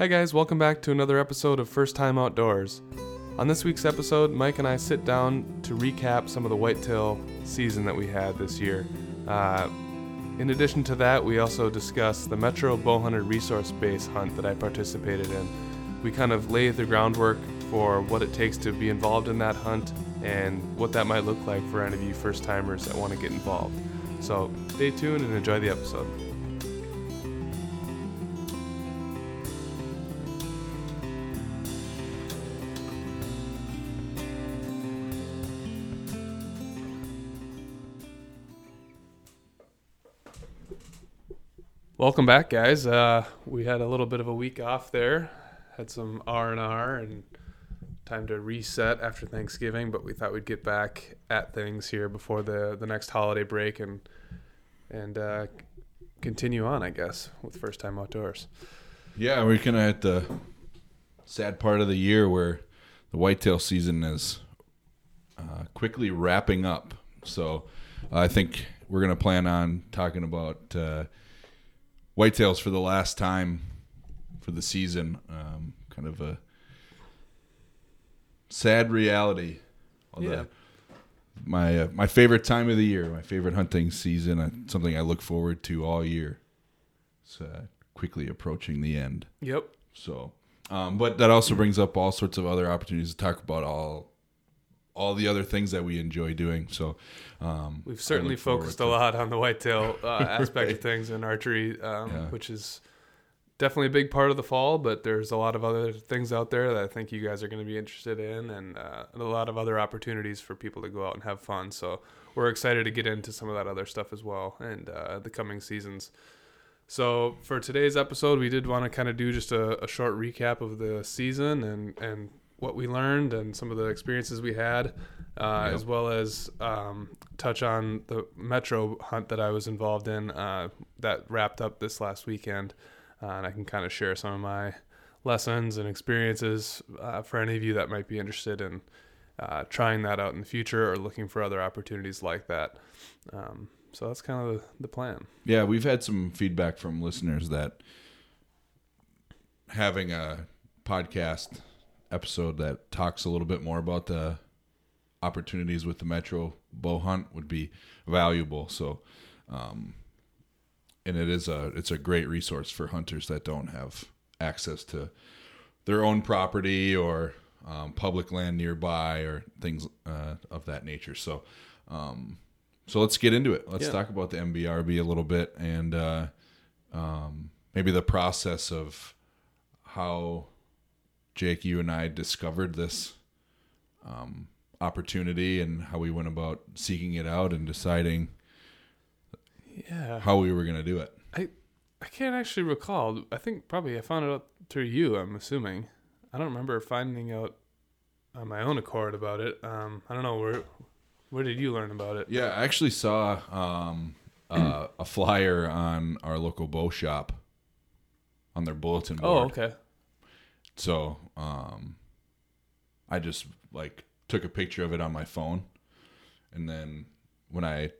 Hi, guys, welcome back to another episode of First Time Outdoors. On this week's episode, Mike and I sit down to recap some of the whitetail season that we had this year. Uh, in addition to that, we also discuss the Metro Bowhunter Resource Base hunt that I participated in. We kind of lay the groundwork for what it takes to be involved in that hunt and what that might look like for any of you first timers that want to get involved. So stay tuned and enjoy the episode. Welcome back, guys. Uh, we had a little bit of a week off there, had some R and R, and time to reset after Thanksgiving. But we thought we'd get back at things here before the the next holiday break and and uh, continue on, I guess, with first time outdoors. Yeah, we're kind of at the sad part of the year where the whitetail season is uh, quickly wrapping up. So I think we're going to plan on talking about uh, whitetails for the last time for the season. Um, kind of a sad reality. Yeah. my uh, my favorite time of the year, my favorite hunting season, uh, something I look forward to all year. It's uh, quickly approaching the end. Yep. So, um, but that also brings up all sorts of other opportunities to talk about all all the other things that we enjoy doing. So, um, We've certainly focused a lot on the whitetail uh, aspect of things in archery, um, Yeah. which is definitely a big part of the fall. But there's a lot of other things out there that I think you guys are going to be interested in, and uh, a lot of other opportunities for people to go out and have fun. So we're excited to get into some of that other stuff as well, and uh, the coming seasons. So for today's episode, we did want to kind of do just a, a short recap of the season and and what we learned and some of the experiences we had, uh, Yep. as well as um, touch on the metro hunt that I was involved in uh, that wrapped up this last weekend, uh, and I can kind of share some of my lessons and experiences uh, for any of you that might be interested in uh, trying that out in the future or looking for other opportunities like that. Um, so that's kind of the, the plan. Yeah, we've had some feedback from listeners that having a podcast episode that talks a little bit more about the opportunities with the Metro bow hunt would be valuable. So, um, and it is a it's a great resource for hunters that don't have access to their own property or um, public land nearby or things uh, of that nature. So, um, so let's get into it. Let's Yeah. talk about the MBRB a little bit and uh, um, maybe the process of how Jake, you and I discovered this um, opportunity and how we went about seeking it out and deciding Yeah. how we were going to do it. I I can't actually recall. I think probably I found it out through you, I'm assuming. I don't remember finding out on my own accord about it. Um, I don't know where where did you learn about it? Yeah, I actually saw um, uh, a flyer on our local bow shop on their bulletin board. Oh, okay. So um, I just like took a picture of it on my phone, and then when I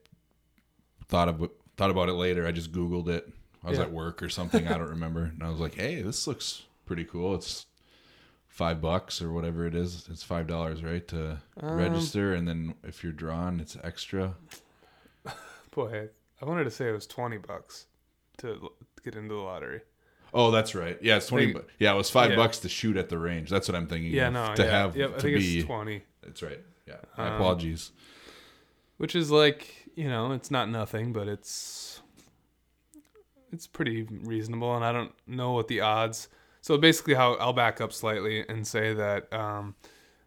thought of thought about it later, I just Googled it. I was Yeah. at work or something. I don't remember, and I was like, "Hey, this looks pretty cool. It's five bucks or whatever it is. It's five dollars, right, to Um, register, and then if you're drawn, it's extra." Boy, I wanted to say it was 20 bucks to get into the lottery. Oh, that's right. Yeah, it's twenty. Think- bu- yeah, it was five yeah. bucks to shoot at the range. That's what I'm thinking. Yeah, of, no, to yeah. have yep, I to think be. it's 20, That's right. Yeah, my Um, apologies. which is like, you know, it's not nothing, but it's it's pretty reasonable and I don't know what the odds. So basically how I'll back up slightly and say that um,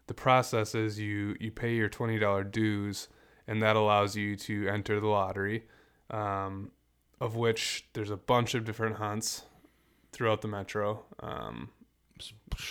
the process is you you pay your $20 dues and that allows you to enter the lottery um, of which there's a bunch of different hunts throughout the metro. Um,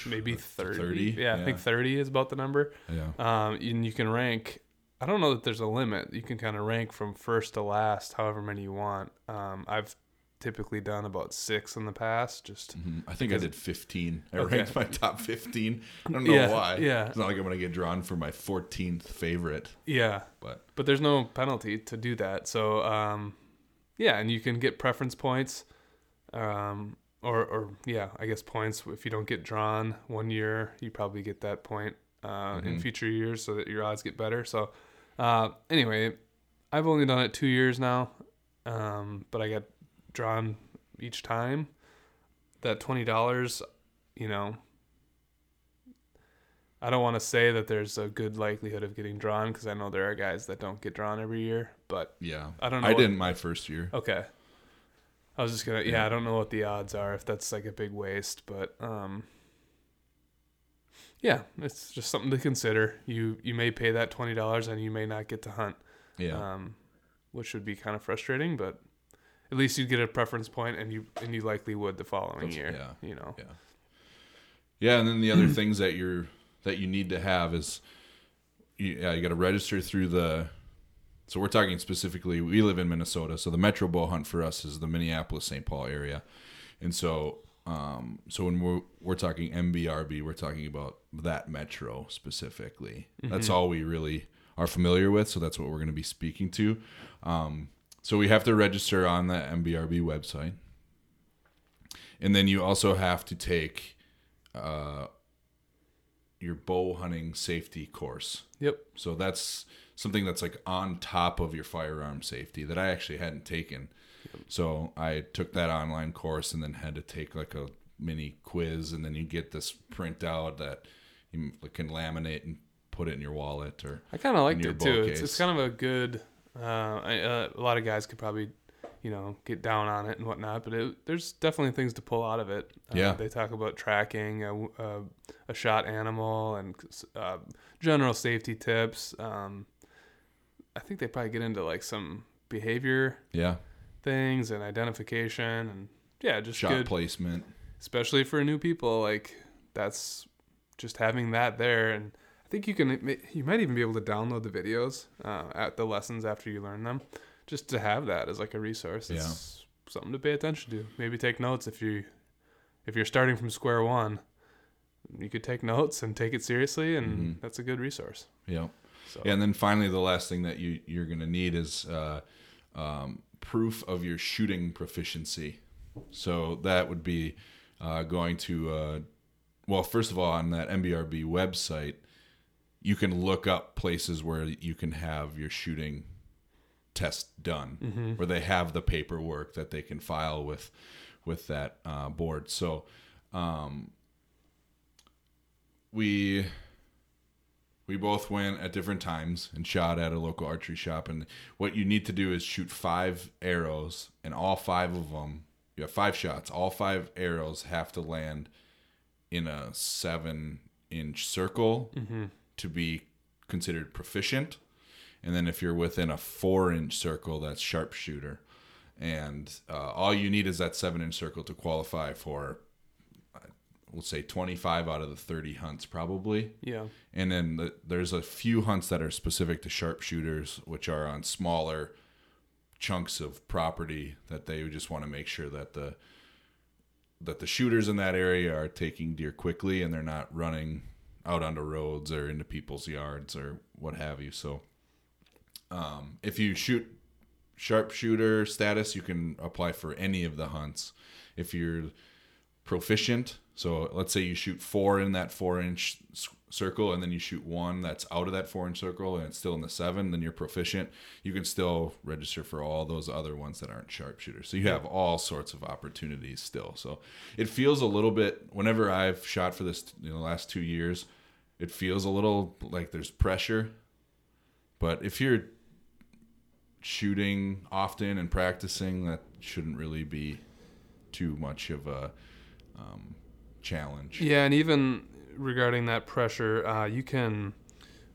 maybe 30. 30, Yeah, I think 30 is about the number. Yeah. Um, and you can rank. I don't know that there's a limit. You can kind of rank from first to last, however many you want. Um, I've typically done about six in the past. Just Mhm. I think I did 15. I Okay. ranked my top 15. I don't know Yeah, why. yeah. It's not like I'm going to get drawn for my 14th favorite, yeah, but but there's no penalty to do that. So um, yeah, and you can get preference points. Um, or or yeah, I guess points. If you don't get drawn one year, you probably get that point uh, in Mhm. future years, so that your odds get better. So uh, anyway, I've only done it two years now, um, but I got drawn each time. That twenty dollars, you know. I don't want to say that there's a good likelihood of getting drawn because I know there are guys that don't get drawn every year, but Yeah. I don't know. I what- didn't my first year. Okay. I was just gonna yeah, Yeah. I don't know what the odds are if that's like a big waste, but um yeah, it's just something to consider. You you may pay that twenty dollars and you may not get to hunt. Yeah. Um which would be kind of frustrating, but at least you'd get a preference point and you and you likely would the following That's- year. yeah. You know. Yeah, and then the other things that you're that you need to have is you, yeah, you got to register through the so we're talking specifically we live in Minnesota, so the Metro Bow Hunt for us is the Minneapolis St. Paul area. And so um so when we're we're talking MBRB, we're talking about that metro specifically. That's all we really are familiar with, so that's what we're going to be speaking to. Um so we have to register on the MBRB website. And then you also have to take uh, your bow hunting safety course. Yep. So that's something that's like on top of your firearm safety that I actually hadn't taken. So I took that online course and then had to take like a mini quiz, and then you get this printout that you can laminate and put it in your wallet or I kind of liked it too. It's, it's kind of a good. Uh, I, uh, a lot of guys could probably, you know, get down on it and whatnot, but it, there's definitely things to pull out of it. Uh, Yeah. they talk about tracking a, a, a shot animal and uh, general safety tips. Um, I think they probably get into like some behavior yeah, things and identification and yeah, just shot good placement. especially for new people like that's just having that there. And i think you can you might even be able to download the videos uh, at the lessons after you learn them just to have that as like a resource. It's something to pay attention to. Maybe take notes if you if you're starting from square one. You could take notes and take it seriously and Mhm. that's a good resource. Yeah. So Yeah, and then finally, the last thing that you you're gonna need is uh, um, proof of your shooting proficiency. So that would be uh, going to uh, well, first of all, on that MBRB website, you can look up places where you can have your shooting test done, Mm-hmm. where they have the paperwork that they can file with with that uh, board. So um, we we both went at different times and shot at a local archery shop and what you need to do is shoot five arrows and all five of them you have five shots all five arrows have to land in a seven inch circle Mm-hmm. to be considered proficient and then if you're within a four inch circle that's sharpshooter and uh, all you need is that seven inch circle to qualify for we'll say 25 out of the 30 hunts probably yeah and then the, there's a few hunts that are specific to sharpshooters, which are on smaller chunks of property that they just want to make sure that the that the shooters in that area are taking deer quickly and they're not running out onto roads or into people's yards or what have you. So um, if you shoot sharpshooter status, you can apply for any of the hunts. If you're proficient, so let's say you shoot four in that four inch circle and then you shoot one that's out of that four inch circle and it's still in the seven, then you're proficient. You can still register for all those other ones that aren't sharpshooters. So you have all sorts of opportunities still. So it feels a little bit, whenever I've shot for this in the last two years, it feels a little like there's pressure. But if you're shooting often and practicing, that shouldn't really be too much of a um, challenge. Yeah, and even regarding that pressure, uh, you can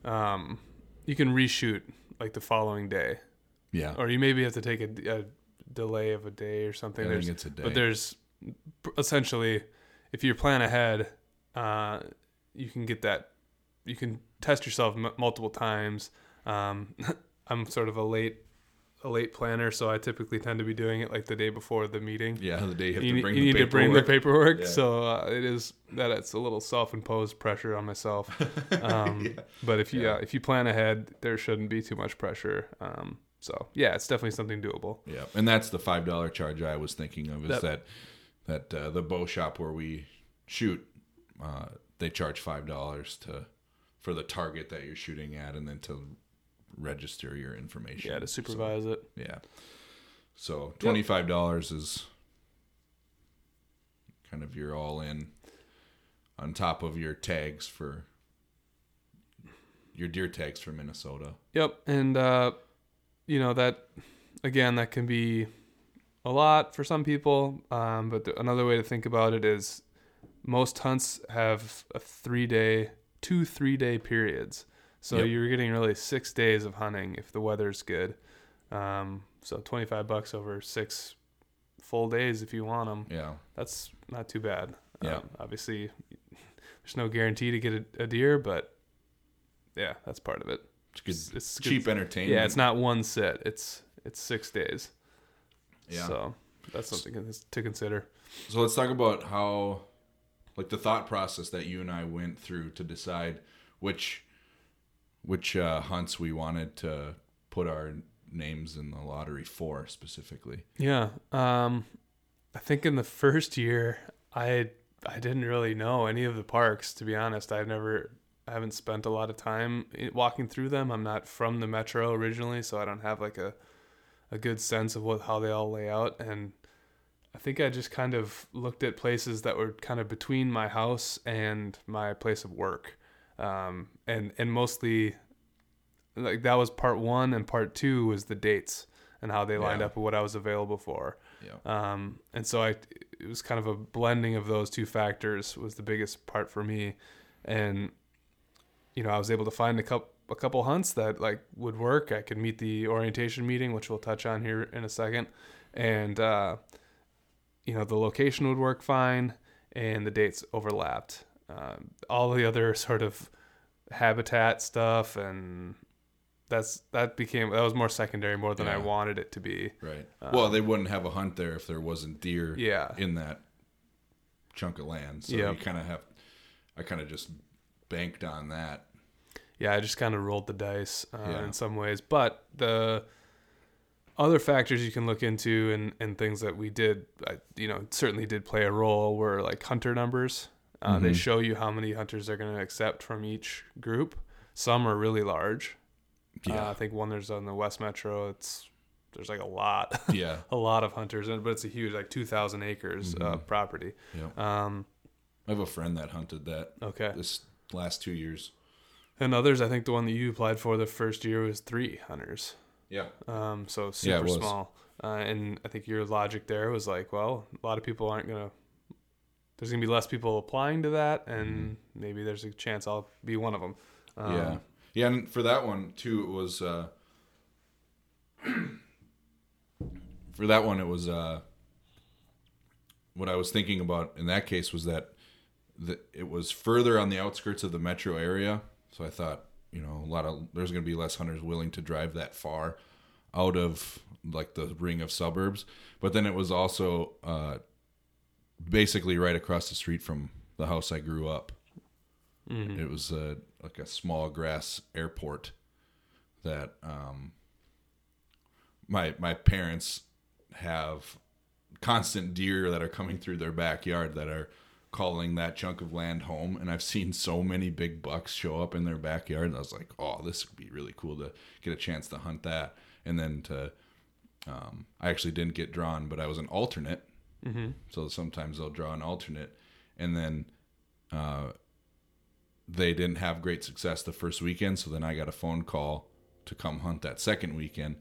um, you can reshoot like the following day, Yeah. or you maybe have to take a, a delay of a day or something. I There's, think it's a day. but there's essentially, if you plan ahead, uh, you can get that. You can test yourself m- multiple times. Um, I'm sort of a late a late planner, so I typically tend to be doing it like the day before the meeting yeah, the day you have you, to bring you need to bring the paperwork. paperwork. Yeah. So uh, it is that it's a little self-imposed pressure on myself. Um, But if you Yeah. uh, if you plan ahead, there shouldn't be too much pressure. Um, so yeah, it's definitely something doable. Yeah, and that's the five dollar charge I was thinking of. Is That- that, that uh, the bow shop where we shoot, uh, they charge five dollars to for the target that you're shooting at, and then to register your information. Yeah, to supervise it. Yeah. So twenty five dollars is kind of your all in on top of your tags for your deer tags for Minnesota. Yep, and uh, you know that again that can be a lot for some people, um, but the, another way to think about it is most hunts have a three day, two three day periods. So Yep. you're getting really six days of hunting if the weather's good. Um, so twenty five bucks over six full days if you want them. Yeah. That's not too bad. Yeah. Um, obviously, there's no guarantee to get a, a deer, but yeah, that's part of it. It's good. It's- it's good- cheap entertainment. Yeah, it's not one sit. It's it's six days. Yeah. So that's something to consider. So let's talk about how, like, the thought process that you and I went through to decide which, which uh, hunts we wanted to put our names in the lottery for specifically. Yeah. Um, I think in the first year, I I didn't really know any of the parks. To be honest, I've never I haven't spent a lot of time walking through them. I'm not from the metro originally, so I don't have like a a good sense of what how they all lay out. And I think I just kind of looked at places that were kind of between my house and my place of work, um, and and mostly like that was part one, and part two was the dates and how they lined Yeah. up with what I was available for. Yeah. Um, and so I, it was kind of a blending of those two factors was the biggest part for me. And, you know, I was able to find a couple, a couple hunts that like would work. I could meet the orientation meeting, which we'll touch on here in a second. And, uh, you know, the location would work fine and the dates overlapped. Um, all the other sort of habitat stuff and that's that became that was more secondary more than I wanted it to be. Right. well, they wouldn't have a hunt there if there wasn't deer Yeah. in that chunk of land. So Yep. you kind of have, I kind of just banked on that. yeah, I just kind of rolled the dice uh, Yeah. in some ways. But the other factors you can look into and, and things that we did, I, you know, certainly did play a role were like hunter numbers. Uh, They Mhm. show you how many hunters they're going to accept from each group. Some are really large. Yeah. Uh, I think one there's on the West Metro. It's there's like a lot, yeah. a lot of hunters, but it's a huge like 2,000 acres of Mhm. property. Yeah. Um, I have a friend that hunted that okay. this last two years. And others, I think the one that you applied for the first year was three hunters. Yeah. Um, so Yeah, super was. small. Uh, and I think your logic there was like, well, a lot of people aren't gonna. There's gonna be less people applying to that, and maybe there's a chance I'll be one of them. Um, yeah. Yeah, and for that one too, it was uh for that one it was uh what I was thinking about in that case was that the, it was further on the outskirts of the metro area. So I thought, you know, a lot of there's going to be less hunters willing to drive that far out of like the ring of suburbs. But then it was also uh basically right across the street from the house I grew up. mhm. It was a like a small grass airport that um, my my parents have constant deer that are coming through their backyard that are calling that chunk of land home and I've seen so many big bucks show up in their backyard and I was like, "Oh, this would be really cool to get a chance to hunt that." And then to um, I actually didn't get drawn, but I was an alternate Mhm. so sometimes they'll draw an alternate, and then uh, they didn't have great success the first weekend. So then I got a phone call to come hunt that second weekend,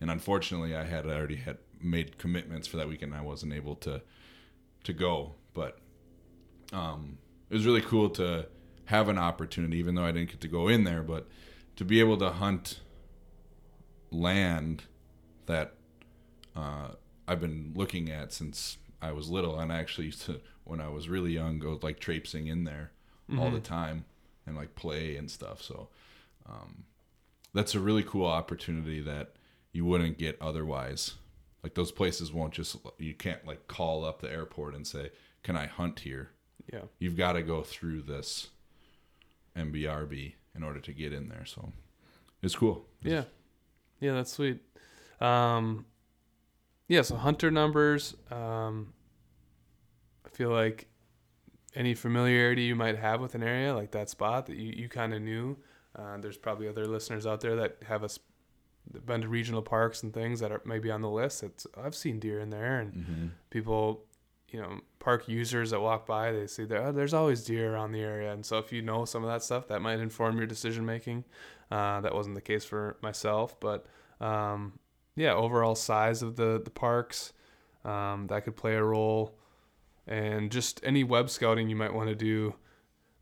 and unfortunately I had already had made commitments for that weekend. I wasn't able to to go, but um, it was really cool to have an opportunity, even though I didn't get to go in there, but to be able to hunt land that uh, I've been looking at since I was little, and I actually used to, when I was really young, go like traipsing in there all the time and like play and stuff. So um, that's a really cool opportunity that you wouldn't get otherwise. Like those places won't just you can't like call up the airport and say, "Can I hunt here?" Yeah. You've got to go through this MBRB in order to get in there. So it's cool. Yeah. Yeah, that's sweet. Um, yeah, so hunter numbers. Um, feel like any familiarity you might have with an area like that spot that you, you kind of knew. Uh, there's probably other listeners out there that have us been to regional parks and things that are maybe on the list. It's I've seen deer in there, and Mm-hmm. people, you know, park users that walk by, they see that oh, there's always deer around the area, and so if you know some of that stuff, that might inform your decision making. Uh, that wasn't the case for myself, but um, yeah, overall size of the the parks um, that could play a role, and just any web scouting you might want to do,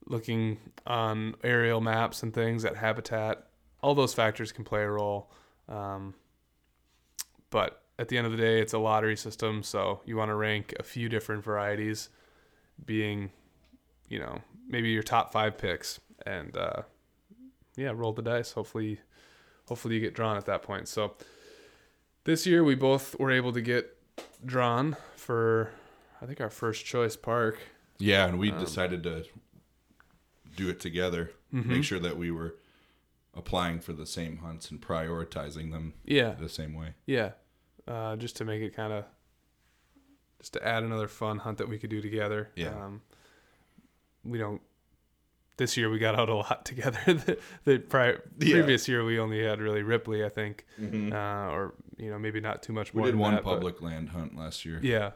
looking on aerial maps and things at habitat. All those factors can play a role. Um, but at the end of the day, it's a lottery system, so you want to rank a few different varieties, being, you know, maybe your top five picks, and uh, yeah, roll the dice. Hopefully, hopefully you get drawn at that point. So this year we both were able to get drawn for, I think our first choice park. Yeah, and we Um, decided to do it together. Mhm. Make sure that we were applying for the same hunts and prioritizing them Yeah, the same way. Yeah, uh, just to make it kind of, just to add another fun hunt that we could do together. Yeah. Um, we don't. This year we got out a lot together. the the prior, Yeah. previous year we only had really Ripley, I think, Mm-hmm. uh, or you know maybe not too much more. We did one that, but- public land hunt last year. Yeah,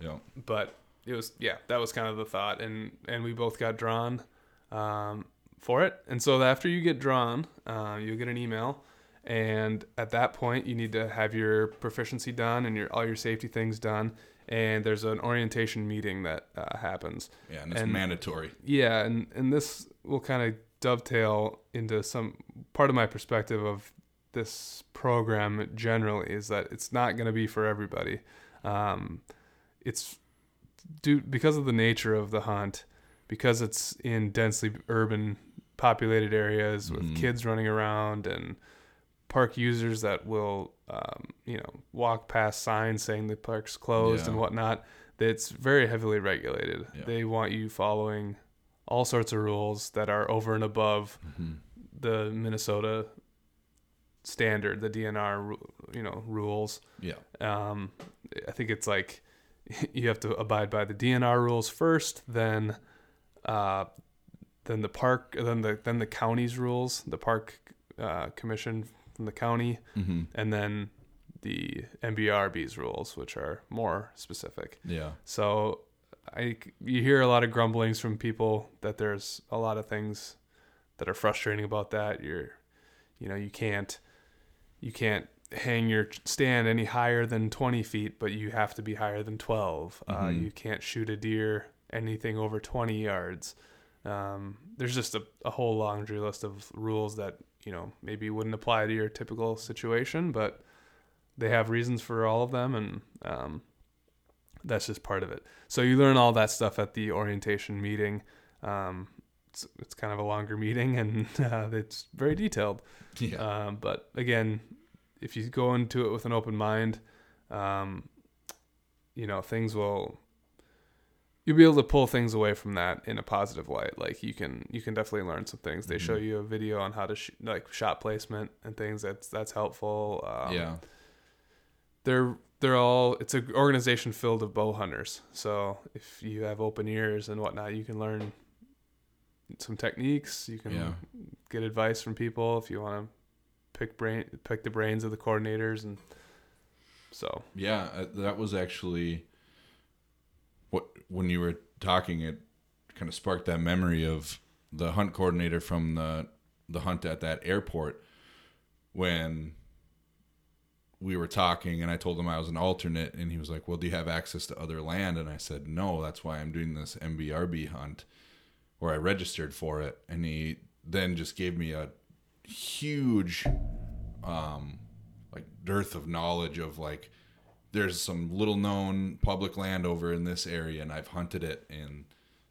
Yeah. but it was yeah that was kind of the thought, and and we both got drawn um, for it. And so after you get drawn, uh, you'll get an email. And at that point, you need to have your proficiency done and your all your safety things done. And there's an orientation meeting that uh, happens. Yeah, and it's And- mandatory. Yeah, and and this will kind of dovetail into some part of my perspective of this program generally is that it's not going to be for everybody. Um, it's due because of the nature of the hunt, because it's in densely urban populated areas with Mhm. kids running around and park users that will um, you know walk past signs saying the park's closed and whatnot it's very heavily regulated Yeah. they want you following all sorts of rules that are over and above hmm the minnesota standard the dnr you know rules Yeah. um, I think it's like you have to abide by the DNR rules first, then uh, then the park, then the then the county's rules, the park uh, commission from the county, hmm and then the MBRB's rules, which are more specific. Yeah. So I you hear a lot of grumblings from people that there's a lot of things that are frustrating about that. You're you know, you can't you can't hang your stand any higher than 20 feet, but you have to be higher than 12. Uh, Mhm. you can't shoot a deer anything over 20 yards. Um, there's just a, a whole laundry list of rules that, you know, maybe wouldn't apply to your typical situation, but they have reasons for all of them. And, um, that's just part of it. So you learn all that stuff at the orientation meeting. Um, it's, it's kind of a longer meeting and uh, it's very detailed. Yeah. Um, but again, if you go into it with an open mind, um, you know things will. You'll be able to pull things away from that in a positive light. Like you can, you can definitely learn some things. They show Mhm. you a video on how to sh- like shot placement and things. That's that's helpful. Um, yeah. they're they're all it's an organization filled of bow hunters so if you have open ears and whatnot you can learn some techniques you can Yeah. get advice from people if you want to pick brain pick the brains of the coordinators and so Yeah, uh, that was actually what when you were talking it kind of sparked that memory of the hunt coordinator from the the hunt at that airport when we were talking and I told him I was an alternate and he was like, "Well, do you have access to other land?" and I said, "No, that's why I'm doing this MBRB hunt where I registered for it." And he then just gave me a huge um like dearth of knowledge of like there's some little known public land over in this area and I've hunted it in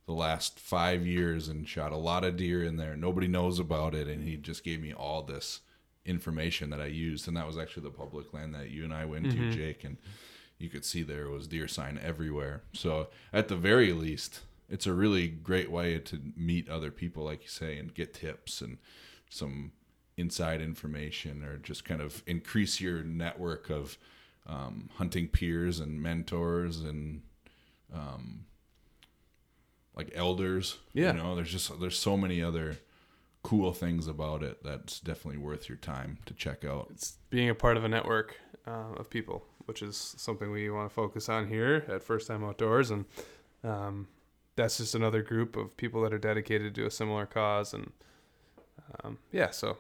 the last 5 years and shot a lot of deer in there. Nobody knows about it and he just gave me all this information that I used and that was actually the public land that you and I went Mhm. to Jake and you could see there was deer sign everywhere. So at the very least it's a really great way to meet other people like you say and get tips and some inside information or just kind of increase your network of um, hunting peers and mentors and um, like elders. Yeah. You know, there's just there's so many other cool things about it that's definitely worth your time to check out. It's being a part of a network uh, of people, which is something we want to focus on here at First Time Outdoors, and um, that's just another group of people that are dedicated to a similar cause, and um, yeah, so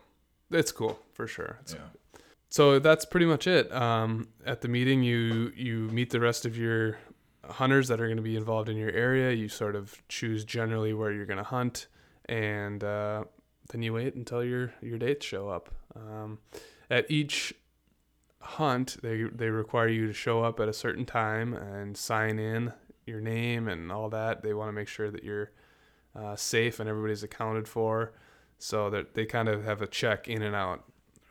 it's cool for sure. It's yeah. so that's pretty much it. Um, at the meeting, you you meet the rest of your hunters that are going to be involved in your area. You sort of choose generally where you're going to hunt, and uh, then you wait until your your dates show up. Um, at each hunt, they they require you to show up at a certain time and sign in your name and all that. They want to make sure that you're uh, safe and everybody's accounted for, so that they kind of have a check in and out,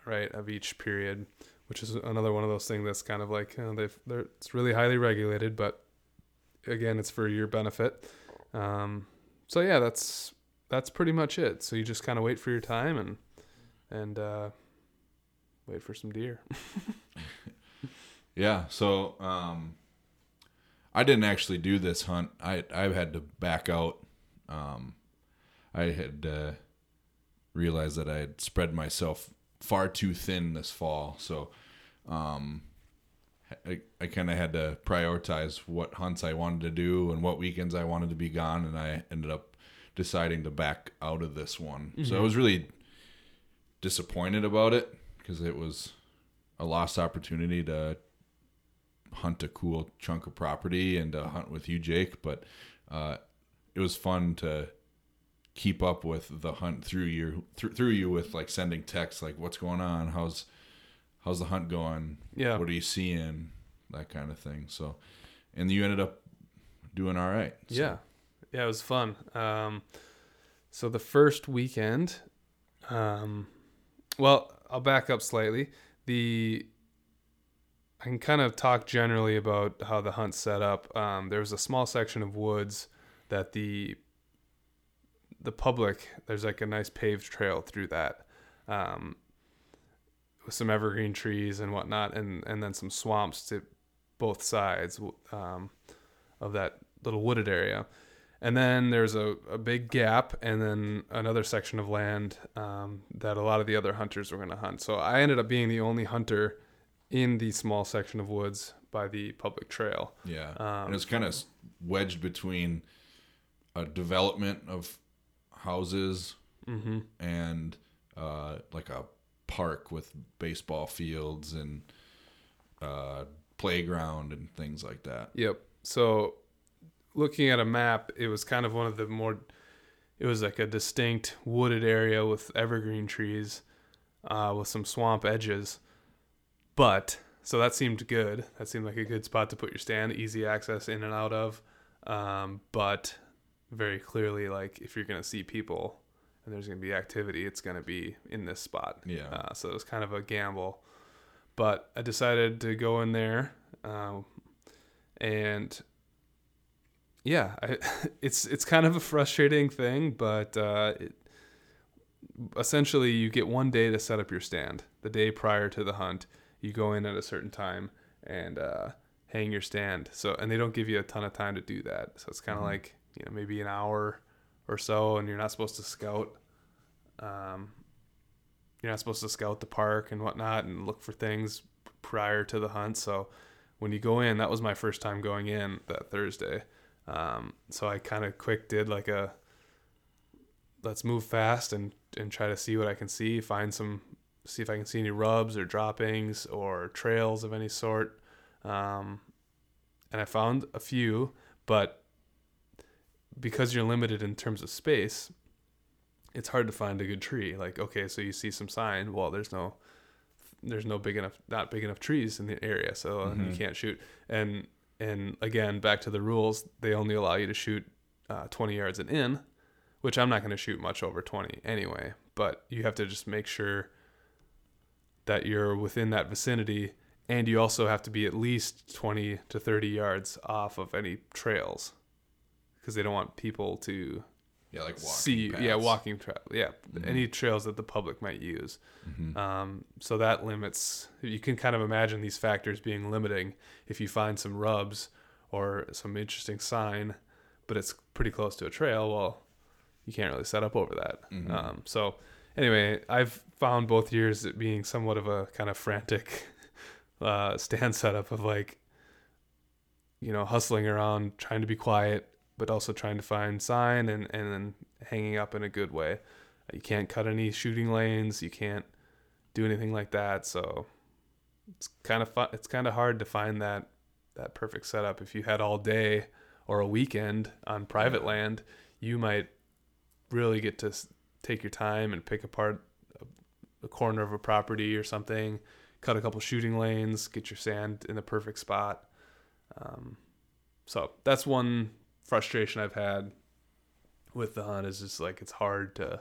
right, of each period, which is another one of those things that's kind of like you know, they've they're it's really highly regulated, but again, it's for your benefit. Um, so yeah, that's that's pretty much it. So you just kind of wait for your time and and uh, wait for some deer. Yeah. So um, I didn't actually do this hunt. I I had to back out. Um, I had uh, realized that I had spread myself far too thin this fall. So um, I, I kind of had to prioritize what hunts I wanted to do and what weekends I wanted to be gone, and I ended up deciding to back out of this one. So I was really disappointed about it because it was a lost opportunity to hunt a cool chunk of property and to hunt with you, Jake. But uh, it was fun to keep up with the hunt through you through, through you with like sending texts like what's going on how's how's the hunt going Yeah. what are you seeing that kind of thing so and you ended up doing all right So, Yeah, yeah, it was fun. Um, so the first weekend, um, well, I'll back up slightly. The I can kind of talk generally about how the hunt set up. Um, there was a small section of woods that the the public there's like a nice paved trail through that. Um, with some evergreen trees and whatnot, and, and then some swamps to both sides um, of that little wooded area. And then there's a, a big gap, and then another section of land um, that a lot of the other hunters were going to hunt. So I ended up being the only hunter in the small section of woods by the public trail. yeah Um, and it's kind of wedged between a development of houses Mm-hmm. and uh, like a park with baseball fields and uh, playground and things like that. Yep. So looking at a map, it was kind of one of the more it was like a distinct wooded area with evergreen trees uh, with some swamp edges. But so that seemed good. That seemed like a good spot to put your stand, easy access in and out of. Um, but very clearly, like if you're gonna see people and there's gonna be activity, it's gonna be in this spot. Yeah. Uh, so it was kind of a gamble, but I decided to go in there, um, and yeah, I, it's it's kind of a frustrating thing, but uh, it, essentially you get one day to set up your stand. The day prior to the hunt, you go in at a certain time and uh, hang your stand. So and they don't give you a ton of time to do that. So it's kind of Mhm. like you know maybe an hour or so, and you're not supposed to scout. Um, you're not supposed to scout the park and whatnot and look for things prior to the hunt. So when you go in, that was my first time going in that Thursday. Um, so I kind of quick did like a let's move fast and and try to see what I can see, find some see if I can see any rubs or droppings or trails of any sort. Um, and I found a few, but because you're limited in terms of space, it's hard to find a good tree. Like, okay, so you see some sign. Well, there's no, there's no big enough, not big enough trees in the area, so uh, you can't shoot. And and again, back to the rules, they only allow you to shoot uh, 20 yards and in, which I'm not going to shoot much over 20 anyway. But you have to just make sure that you're within that vicinity, and you also have to be at least 20 to 30 yards off of any trails, because they don't want people to Yeah, like see yeah walking trail yeah Mhm. any trails that the public might use Mhm. um, so that limits you can kind of imagine these factors being limiting if you find some rubs or some interesting sign but it's pretty close to a trail. Well, you can't really set up over that. Mhm. Um, so anyway, I've found both years it being somewhat of a kind of frantic uh, stand setup of like, you know, hustling around, trying to be quiet, but also trying to find sign and and then hanging up in a good way. You can't cut any shooting lanes. You can't do anything like that. So it's kind of fun. It's kind of hard to find that that perfect setup. If you had all day or a weekend on private land, you might really get to take your time and pick apart a, a corner of a property or something, cut a couple shooting lanes, get your sand in the perfect spot. Um, so that's one frustration I've had with the hunt is just like it's hard to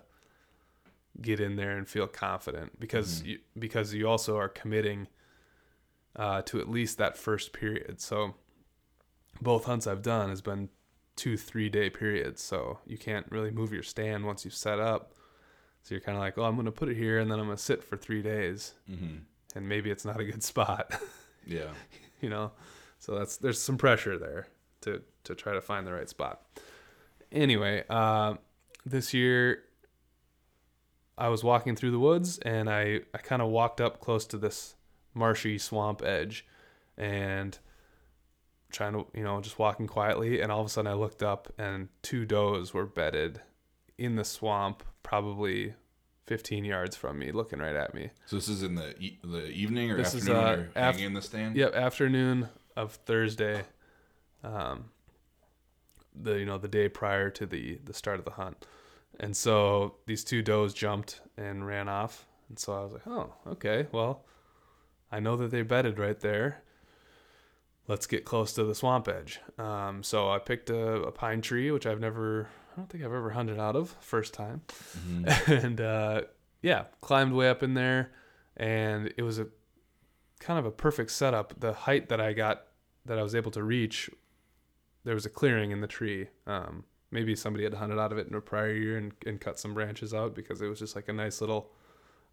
get in there and feel confident because Mhm. you, because you also are committing uh, to at least that first period. So both hunts I've done has been two three day periods, so you can't really move your stand once you've set up. So you're kind of like, oh, I'm going to put it here and then I'm going to sit for three days, Mm-hmm. and maybe it's not a good spot, Yeah. you know. So that's there's some pressure there to to try to find the right spot. Anyway, uh, this year I was walking through the woods and I, I kind of walked up close to this marshy swamp edge and trying to, you know, just walking quietly. And all of a sudden I looked up and two does were bedded in the swamp, probably 15 yards from me, looking right at me. So this is in the e- the evening or This is, afternoon uh, when you're af- hanging in the stand. Yep, afternoon of Thursday, um, the you know the day prior to the the start of the hunt, and so these two does jumped and ran off, and so I was like, oh, okay, well, I know that they bedded right there. Let's get close to the swamp edge. Um, so I picked a, a pine tree, which I've never, I don't think I've ever hunted out of, first time Mhm. and uh, yeah, climbed way up in there, and it was a kind of a perfect setup. The height that I got, that I was able to reach, there was a clearing in the tree. Um, maybe somebody had hunted out of it in a prior year and, and cut some branches out because it was just like a nice little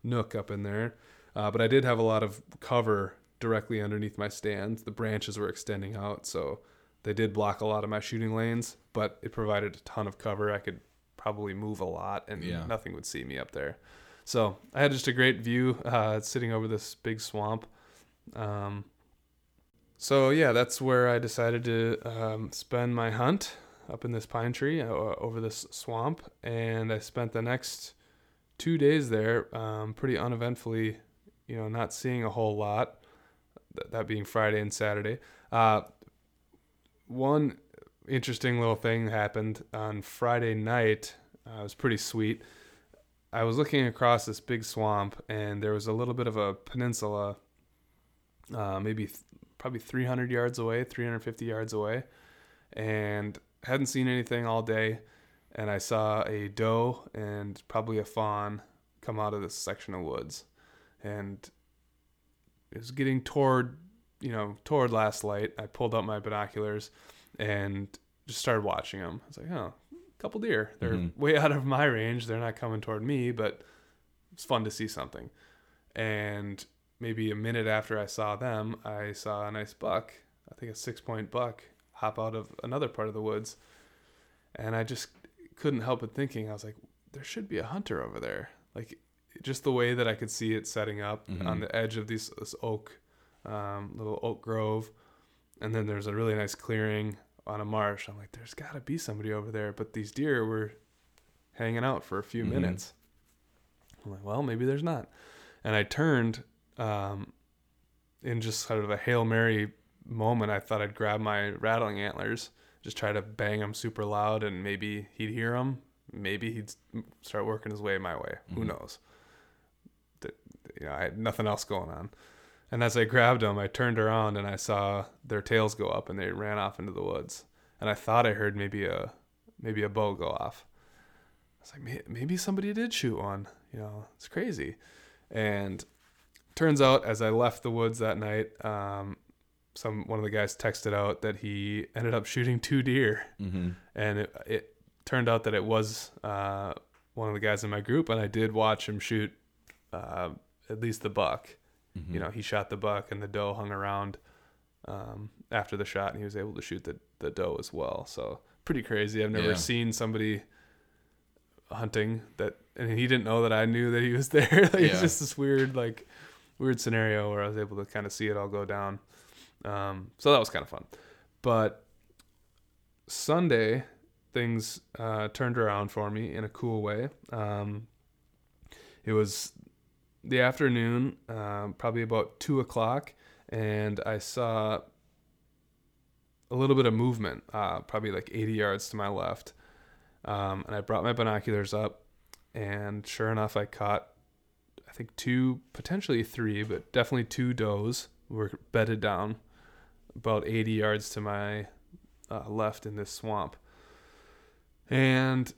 nook up in there. Uh, but I did have a lot of cover directly underneath my stand. The branches were extending out, so they did block a lot of my shooting lanes, but it provided a ton of cover. I could probably move a lot and Yeah. nothing would see me up there. So I had just a great view uh, sitting over this big swamp. Um, so yeah, that's where I decided to um, spend my hunt up in this pine tree uh, over this swamp, and I spent the next two days there um, pretty uneventfully. You know, not seeing a whole lot. Th- that being Friday and Saturday. Uh, one interesting little thing happened on Friday night. Uh, it was pretty sweet. I was looking across this big swamp, and there was a little bit of a peninsula, uh, maybe th- probably 300 yards away, 350 yards away, and hadn't seen anything all day. And I saw a doe and probably a fawn come out of this section of woods, and it was getting toward, you know, toward last light. I pulled out my binoculars and just started watching them. I was like, oh, a couple deer. They're Mhm. way out of my range. They're not coming toward me, but it's fun to see something. And maybe a minute after I saw them, I saw a nice buck, I think a six point buck, hop out of another part of the woods. And I just couldn't help but thinking, I was like, there should be a hunter over there. Like, just the way that I could see it setting up Mhm. on the edge of these, this oak, um, little oak grove. And then there's a really nice clearing on a marsh. I'm like, there's got to be somebody over there. But these deer were hanging out for a few Mhm. minutes. I'm like, well, maybe there's not. And I turned um, in just sort of a Hail Mary moment. I thought I'd grab my rattling antlers, just try to bang them super loud, and maybe he'd hear them. Maybe he'd start working his way my way. Who Mhm. knows? You know, I had nothing else going on. And as I grabbed them, I turned around and I saw their tails go up, and they ran off into the woods. And I thought I heard maybe a maybe a bow go off. I was like, maybe somebody did shoot one. You know, it's crazy. And turns out, as I left the woods that night, um, some one of the guys texted out that he ended up shooting two deer, Mm-hmm. and it, it turned out that it was uh, one of the guys in my group, and I did watch him shoot uh, at least the buck. Mm-hmm. You know, he shot the buck, and the doe hung around um, after the shot, and he was able to shoot the the doe as well. So pretty crazy. I've never Yeah. seen somebody hunting that, and he didn't know that I knew that he was there. like, It's just this weird, like, weird scenario where I was able to kind of see it all go down. Um, so that was kind of fun. But Sunday, things uh, turned around for me in a cool way. Um, it was the afternoon, um, probably about two o'clock, and I saw a little bit of movement, uh, probably like 80 yards to my left. Um, and I brought my binoculars up, and sure enough, I caught, think two, potentially three, but definitely two does were bedded down about 80 yards to my uh, left in this swamp. And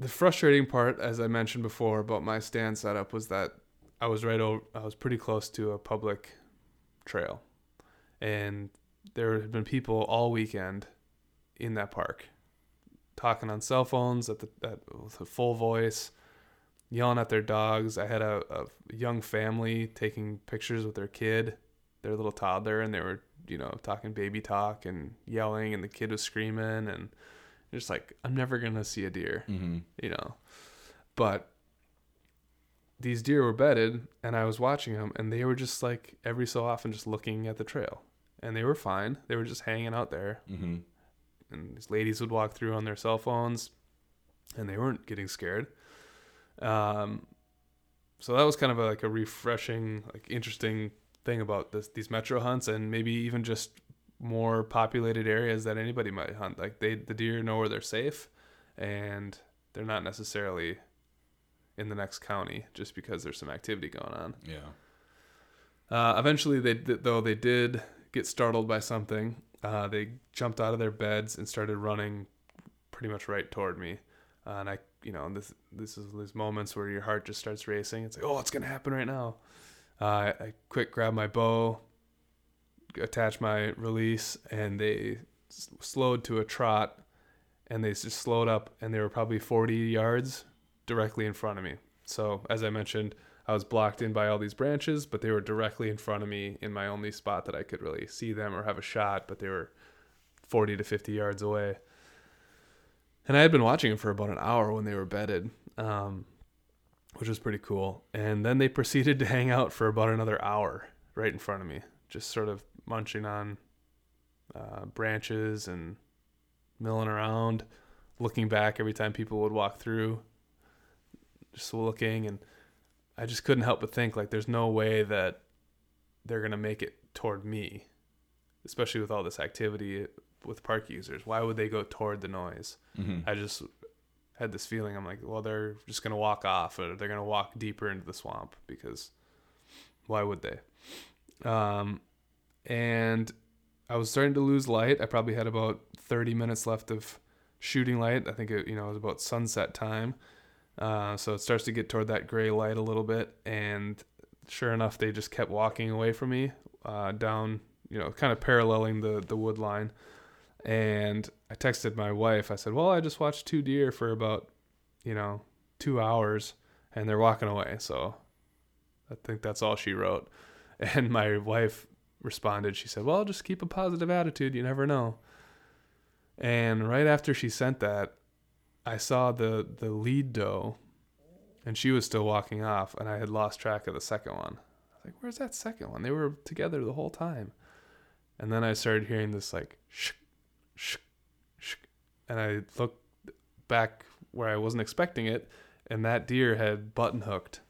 the frustrating part, as I mentioned before about my stand setup, was that I was right over, I was pretty close to a public trail, and there had been people all weekend in that park, talking on cell phones at the at full voice, yelling at their dogs. I had a, a young family taking pictures with their kid, their little toddler, and they were you know talking baby talk and yelling, and the kid was screaming, and just like I'm never gonna see a deer Mm-hmm. you know. But these deer were bedded, and I was watching them, and they were just like every so often just looking at the trail, and they were fine. They were just hanging out there, Mm-hmm. and these ladies would walk through on their cell phones, and they weren't getting scared. Um, so that was kind of a, like a refreshing, like interesting thing about this these metro hunts, and maybe even just more populated areas that anybody might hunt. Like they, the deer know where they're safe, and they're not necessarily in the next county just because there's some activity going on. Yeah. Uh, eventually, they though they did get startled by something. Uh, they jumped out of their beds and started running, pretty much right toward me. Uh, and I, you know, this this is these moments where your heart just starts racing. It's like, oh, it's gonna happen right now. Uh, I, quick grab my bow, attach my release, and they s- slowed to a trot. And they just slowed up, and they were probably 40 yards directly in front of me. So, as I mentioned, I was blocked in by all these branches, but they were directly in front of me in my only spot that I could really see them or have a shot, but they were 40 to 50 yards away. And I had been watching them for about an hour when they were bedded, um, which was pretty cool. And then they proceeded to hang out for about another hour right in front of me, just sort of munching on uh, branches and milling around, looking back every time people would walk through, just looking. And I just couldn't help but think, like, there's no way that they're going to make it toward me, especially with all this activity with park users. Why would they go toward the noise? Mm-hmm. I just had this feeling. I'm like, well, they're just gonna walk off, or they're gonna walk deeper into the swamp because why would they? Um, and I was starting to lose light. I probably had about 30 minutes left of shooting light. I think it, you know, it was about sunset time. Uh, so it starts to get toward that gray light a little bit, and sure enough, they just kept walking away from me uh, down, you know, kind of paralleling the the wood line. And I texted my wife. I said, "Well, I just watched two deer for about, you know, two hours, and they're walking away." So I think that's all she wrote. And my wife responded. She said, "Well, just keep a positive attitude. You never know." And right after she sent that, I saw the the lead doe, and she was still walking off, and I had lost track of the second one. I was like, "Where's that second one? They were together the whole time." And then I started hearing this like shh, shh, shh, and I looked back where I wasn't expecting it, and that deer had button hooked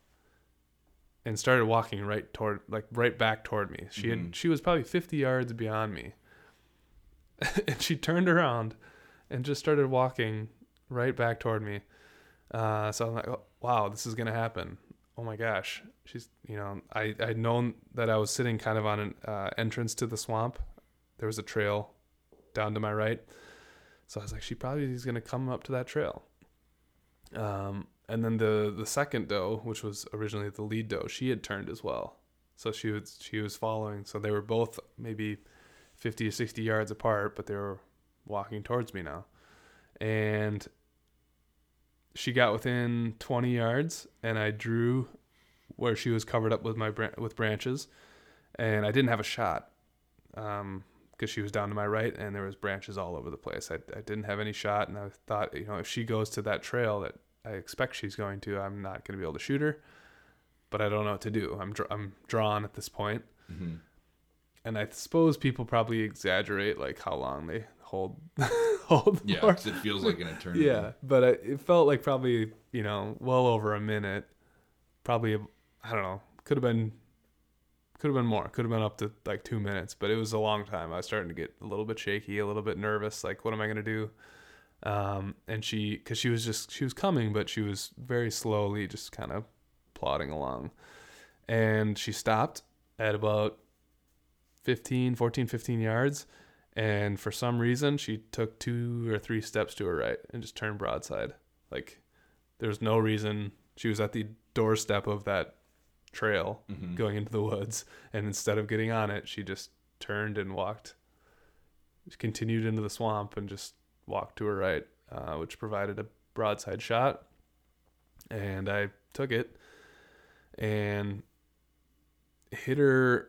and started walking right toward like right back toward me. She had Mhm. she was probably 50 yards beyond me. and she turned around and just started walking right back toward me. Uh, so I'm like, oh, wow, this is gonna happen. Oh my gosh, she's you know I I'd known that I was sitting kind of on an uh, entrance to the swamp. There was a trail down to my right, so I was like, she probably is gonna come up to that trail. Um, and then the the second doe, which was originally the lead doe, she had turned as well. So she was she was following. So they were both maybe fifty or sixty yards apart, but they were walking towards me now. And she got within twenty yards, and I drew where she was covered up with my with branches, and I didn't have a shot, because because she was down to my right and there was branches all over the place. I, I didn't have any shot, and I thought, you know, if she goes to that trail that I expect she's going to, I'm not going to be able to shoot her. But I don't know what to do. I'm dr- I'm drawn at this point, Mm-hmm. and I suppose people probably exaggerate like how long they hold hold. Yeah, for. 'cause it feels like an eternity. yeah, but I, it felt like probably you know well over a minute. Probably I don't know. Could have been could have been more. Could have been up to like two minutes, but it was a long time. I was starting to get a little bit shaky, a little bit nervous. Like, what am I gonna do? Um, and she, because she was just she was coming, but she was very slowly, just kind of plodding along. And she stopped at about 15, 14, 15 yards. And for some reason, she took two or three steps to her right and just turned broadside. Like, there's no reason. She was at the doorstep of that trail Mhm. going into the woods. And instead of getting on it, she just turned and walked, continued into the swamp and just walked to her right, uh, which provided a broadside shot. And I took it and hit her.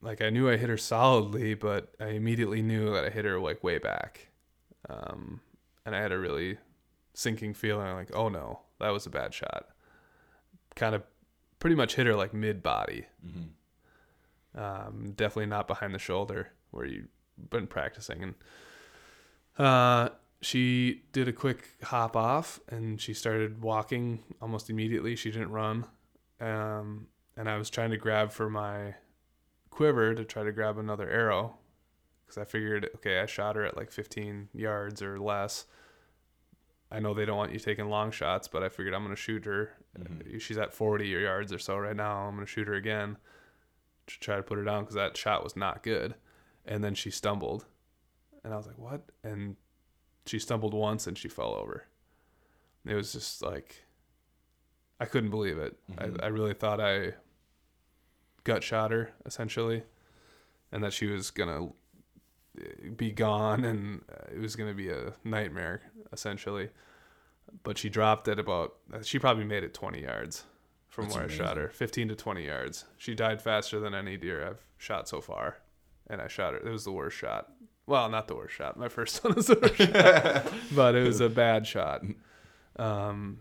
Like I knew I hit her solidly, but I immediately knew that I hit her like way back. Um, and I had a really sinking feeling like, oh no, that was a bad shot. Kind of pretty much hit her like mid body. Mhm. Um, definitely not behind the shoulder where you've been practicing. And uh, she did a quick hop off and she started walking almost immediately. She didn't run. Um, and I was trying to grab for my quiver to try to grab another arrow because I figured, okay, I shot her at like 15 yards or less. I know they don't want you taking long shots, but I figured I'm going to shoot her. Mhm. She's at 40 yards or so right now. I'm going to shoot her again to try to put her down because that shot was not good. And then she stumbled. And I was like, what? And she stumbled once and she fell over. It was just like, I couldn't believe it. Mhm. I, I really thought I gut shot her essentially and that she was going to be gone and uh, it was going to be a nightmare essentially. But she dropped at about, she probably made it 20 yards from That's where I shot her 15 to 20 yards. She died faster than any deer I've shot so far. And I shot her. It was the worst shot. Well, not the worst shot. My first one was the worst shot. But it was a bad shot. Um,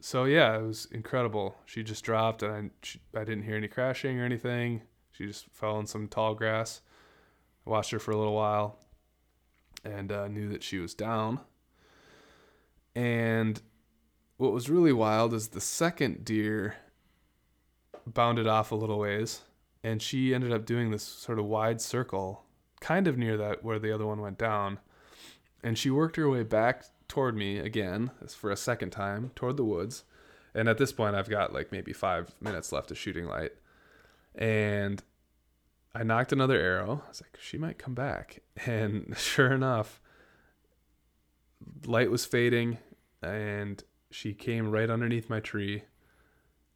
so yeah, it was incredible. She just dropped, and I, she, I didn't hear any crashing or anything. She just fell in some tall grass. I watched her for a little while, and uh, knew that she was down. And what was really wild is the second deer bounded off a little ways, and she ended up doing this sort of wide circle, kind of near that where the other one went down. And she worked her way back toward me again for a second time toward the woods. And at this point, I've got like maybe five minutes left of shooting light. And I nocked another arrow. I was like, she might come back. And sure enough, light was fading and she came right underneath my tree.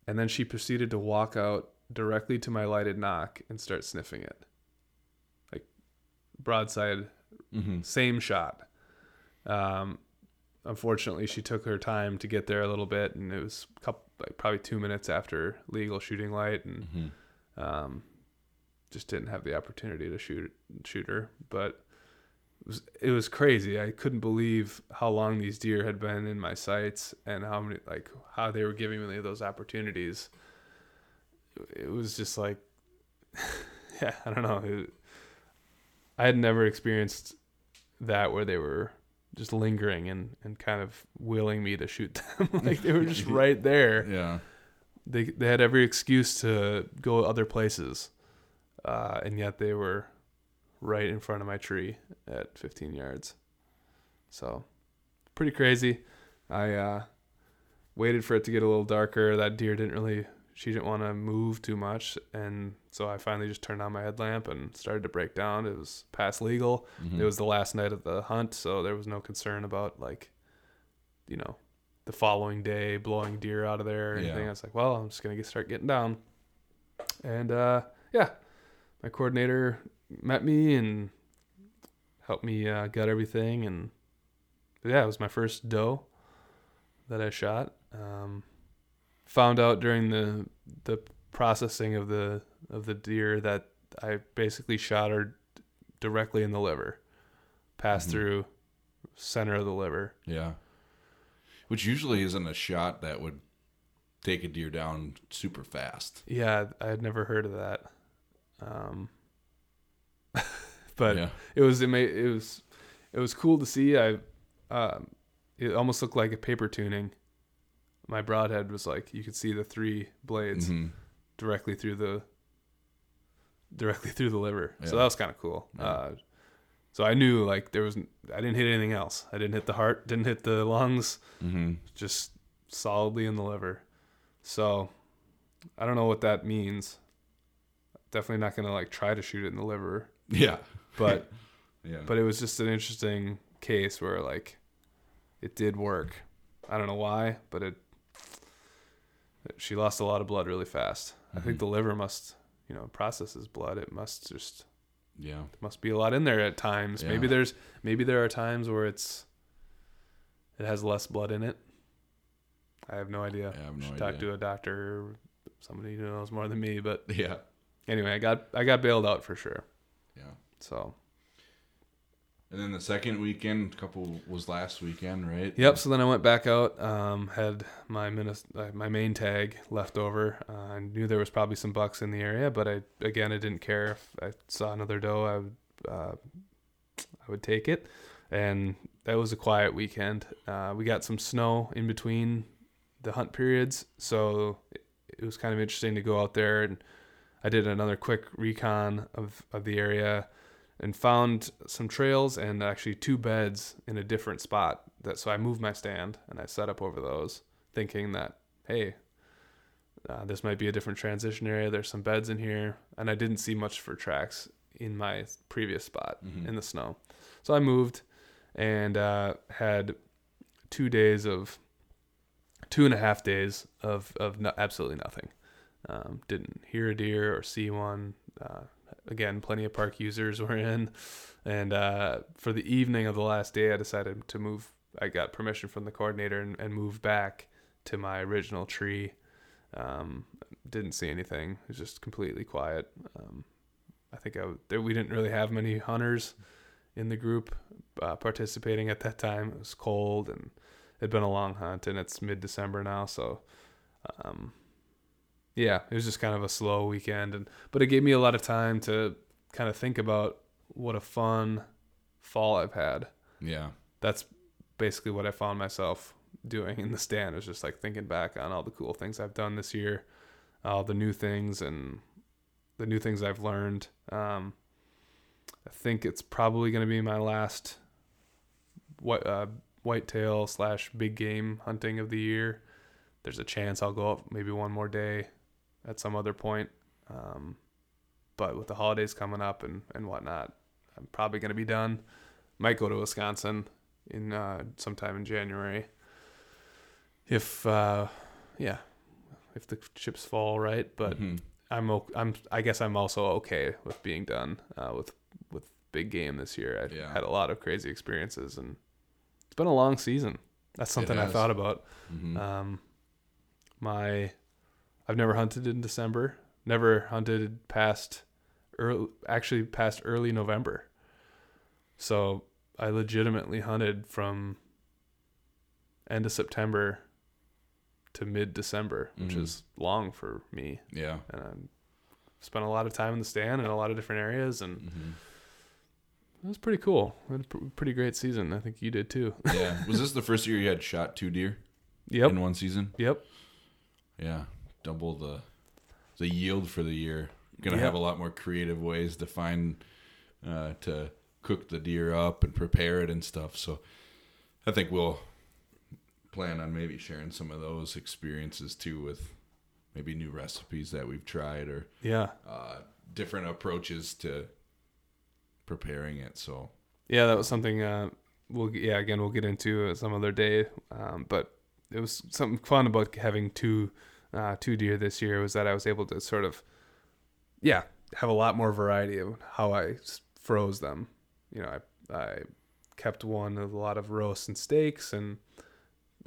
And then she proceeded to walk out directly to my lighted nock and start sniffing it. Like broadside Mhm. same shot. Um, unfortunately, she took her time to get there a little bit, and it was a couple, like probably two minutes after legal shooting light, and Mhm. um, just didn't have the opportunity to shoot shoot her. But it was it was crazy. I couldn't believe how long these deer had been in my sights, and how many like how they were giving me those opportunities. It was just like, yeah, I don't know. It, I had never experienced that where they were just lingering and, and kind of willing me to shoot them. like they were just right there. Yeah. They they had every excuse to go other places, uh, and yet they were right in front of my tree at 15 yards. So pretty crazy. I uh, waited for it to get a little darker. That deer didn't really. She didn't want to move too much, and so I finally just turned on my headlamp and started to break down. It was past legal. Mhm. It was the last night of the hunt, so there was no concern about like, you know, the following day blowing deer out of there or anything. I was like, well, I'm just gonna start getting down, and uh, yeah, my coordinator met me and helped me uh, gut everything, and yeah, it was my first doe that I shot. Um, found out during the the processing of the of the deer that I basically shot her directly in the liver, pass Mhm. through center of the liver. Yeah. Which usually isn't a shot that would take a deer down super fast. Yeah, I had never heard of that. Um, but yeah. it was it, made, it was it was cool to see. I um, it almost looked like a paper tuning. My broadhead was like you could see the three blades Mhm. directly through the directly through the liver. So that was kind of cool. Yeah. Uh, so I knew like there was I didn't hit anything else. I didn't hit the heart, didn't hit the lungs, Mhm. just solidly in the liver. So I don't know what that means. Definitely not gonna like try to shoot it in the liver, Yeah. but Yeah. but it was just an interesting case where like it did work. I don't know why, but it she lost a lot of blood really fast. I think Mhm. the liver must, you know, processes blood. It must just yeah. must be a lot in there at times. Maybe there's maybe there are times where it's it has less blood in it. I have no idea. I have no Should talk to a doctor somebody who knows more than me, but Yeah. Anyway, I got I got bailed out for sure. Yeah. So And then the second weekend, couple was last weekend, right? Yep. So then I went back out. Um, had my minis- uh, my main tag left over. Uh, I knew there was probably some bucks in the area, but I again I didn't care if I saw another doe. I would uh, I would take it, and that was a quiet weekend. Uh, we got some snow in between the hunt periods, so it, it was kind of interesting to go out there and I did another quick recon of of the area and found some trails and actually two beds in a different spot that so i moved my stand and i set up over those thinking that hey uh, this might be a different transition area. There's some beds in here. And i didn't see much for tracks in my previous spot Mhm. in the snow. So i moved and uh, had two days of two and a half days of of no, absolutely nothing um, didn't hear a deer or see one uh, again, plenty of park users were in. And uh, for the evening of the last day, I decided to move. I got permission from the coordinator and, and moved back to my original tree. Um, didn't see anything. It was just completely quiet. Um, I think I we didn't really have many hunters in the group uh, participating at that time. It was cold and it had been a long hunt, and it's mid December now, so. Um, yeah, it was just kind of a slow weekend, and but it gave me a lot of time to kind of think about what a fun fall I've had. Yeah. That's basically what I found myself doing in the stand. It was just like thinking back on all the cool things I've done this year, all the new things and the new things I've learned. Um, I think it's probably going to be my last white uh, whitetail slash big game hunting of the year. There's a chance I'll go up maybe one more day at some other point. Um, but with the holidays coming up and, and whatnot, I'm probably going to be done. Might go to Wisconsin in uh, sometime in January. If uh, yeah, if the chips fall right, but Mhm. I'm I'm I guess I'm also okay with being done uh, with with big game this year. I Yeah. had a lot of crazy experiences and it's been a long season. That's something I thought about. Mhm. Um, my I've never hunted in December. Never hunted past early, actually past early November. So I legitimately hunted from end of September to mid December, which Mhm. is long for me. yeah. And I spent a lot of time in the stand in a lot of different areas, and Mhm. it was pretty cool. We had a pr- pretty great season. I think you did too. Yeah. Was this the first year you had shot two deer yep. in one season? Yep. Yeah. Double the the yield for the year. Gonna Yeah. have a lot more creative ways to find uh, to cook the deer up and prepare it and stuff. So I think we'll plan on maybe sharing some of those experiences too with maybe new recipes that we've tried or Yeah. uh, different approaches to preparing it. So Yeah, that was something. Uh, we'll yeah again we'll get into some other day. Um, but it was something fun about having two uh, two deer this year was that I was able to sort of yeah have a lot more variety of how I froze them. You know, I I kept one with a lot of roasts and steaks and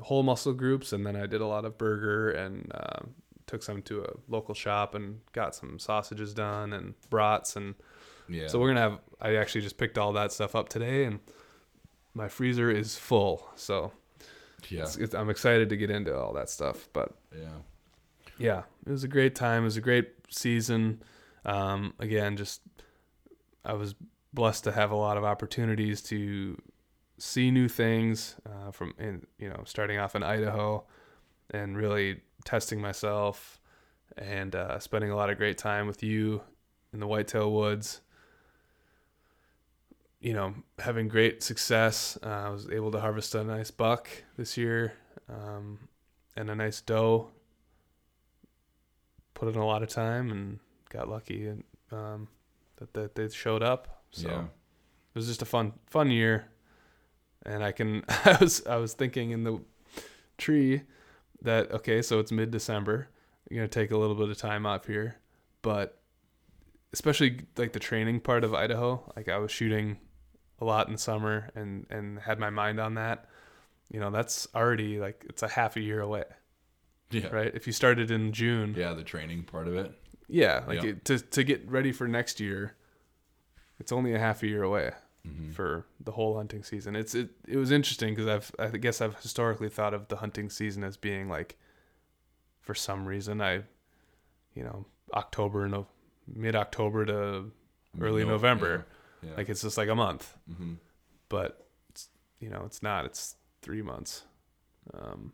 whole muscle groups, and then I did a lot of burger and um took some to a local shop and got some sausages done and brats and Yeah. So we're gonna have. I actually just picked all that stuff up today, and my freezer is full. So yeah. it's, it's, I'm excited to get into all that stuff. But Yeah. Yeah, it was a great time. It was a great season. Um, again, just I was blessed to have a lot of opportunities to see new things uh, from in you know starting off in Idaho and really testing myself and uh, spending a lot of great time with you in the whitetail woods. You know, having great success. Uh, I was able to harvest a nice buck this year um, and a nice doe put in a lot of time and got lucky and um, that that they showed up. So Yeah. it was just a fun fun year, and I can I was I was thinking in the tree that okay, so it's mid December. You're gonna take a little bit of time off here, but especially like the training part of Idaho, like I was shooting a lot in the summer and and had my mind on that. You know, that's already like it's a half a year away, Yeah. right? If you started in June, Yeah, the training part of it. yeah, like Yeah. It, to to get ready for next year, it's only a half a year away Mhm. for the whole hunting season. It's it it was interesting because I've I guess I've historically thought of the hunting season as being like, for some reason I, you know, October and no mid October to early No- November, Yeah. like it's just like a month, hmm but it's, you know it's not. It's three months, um,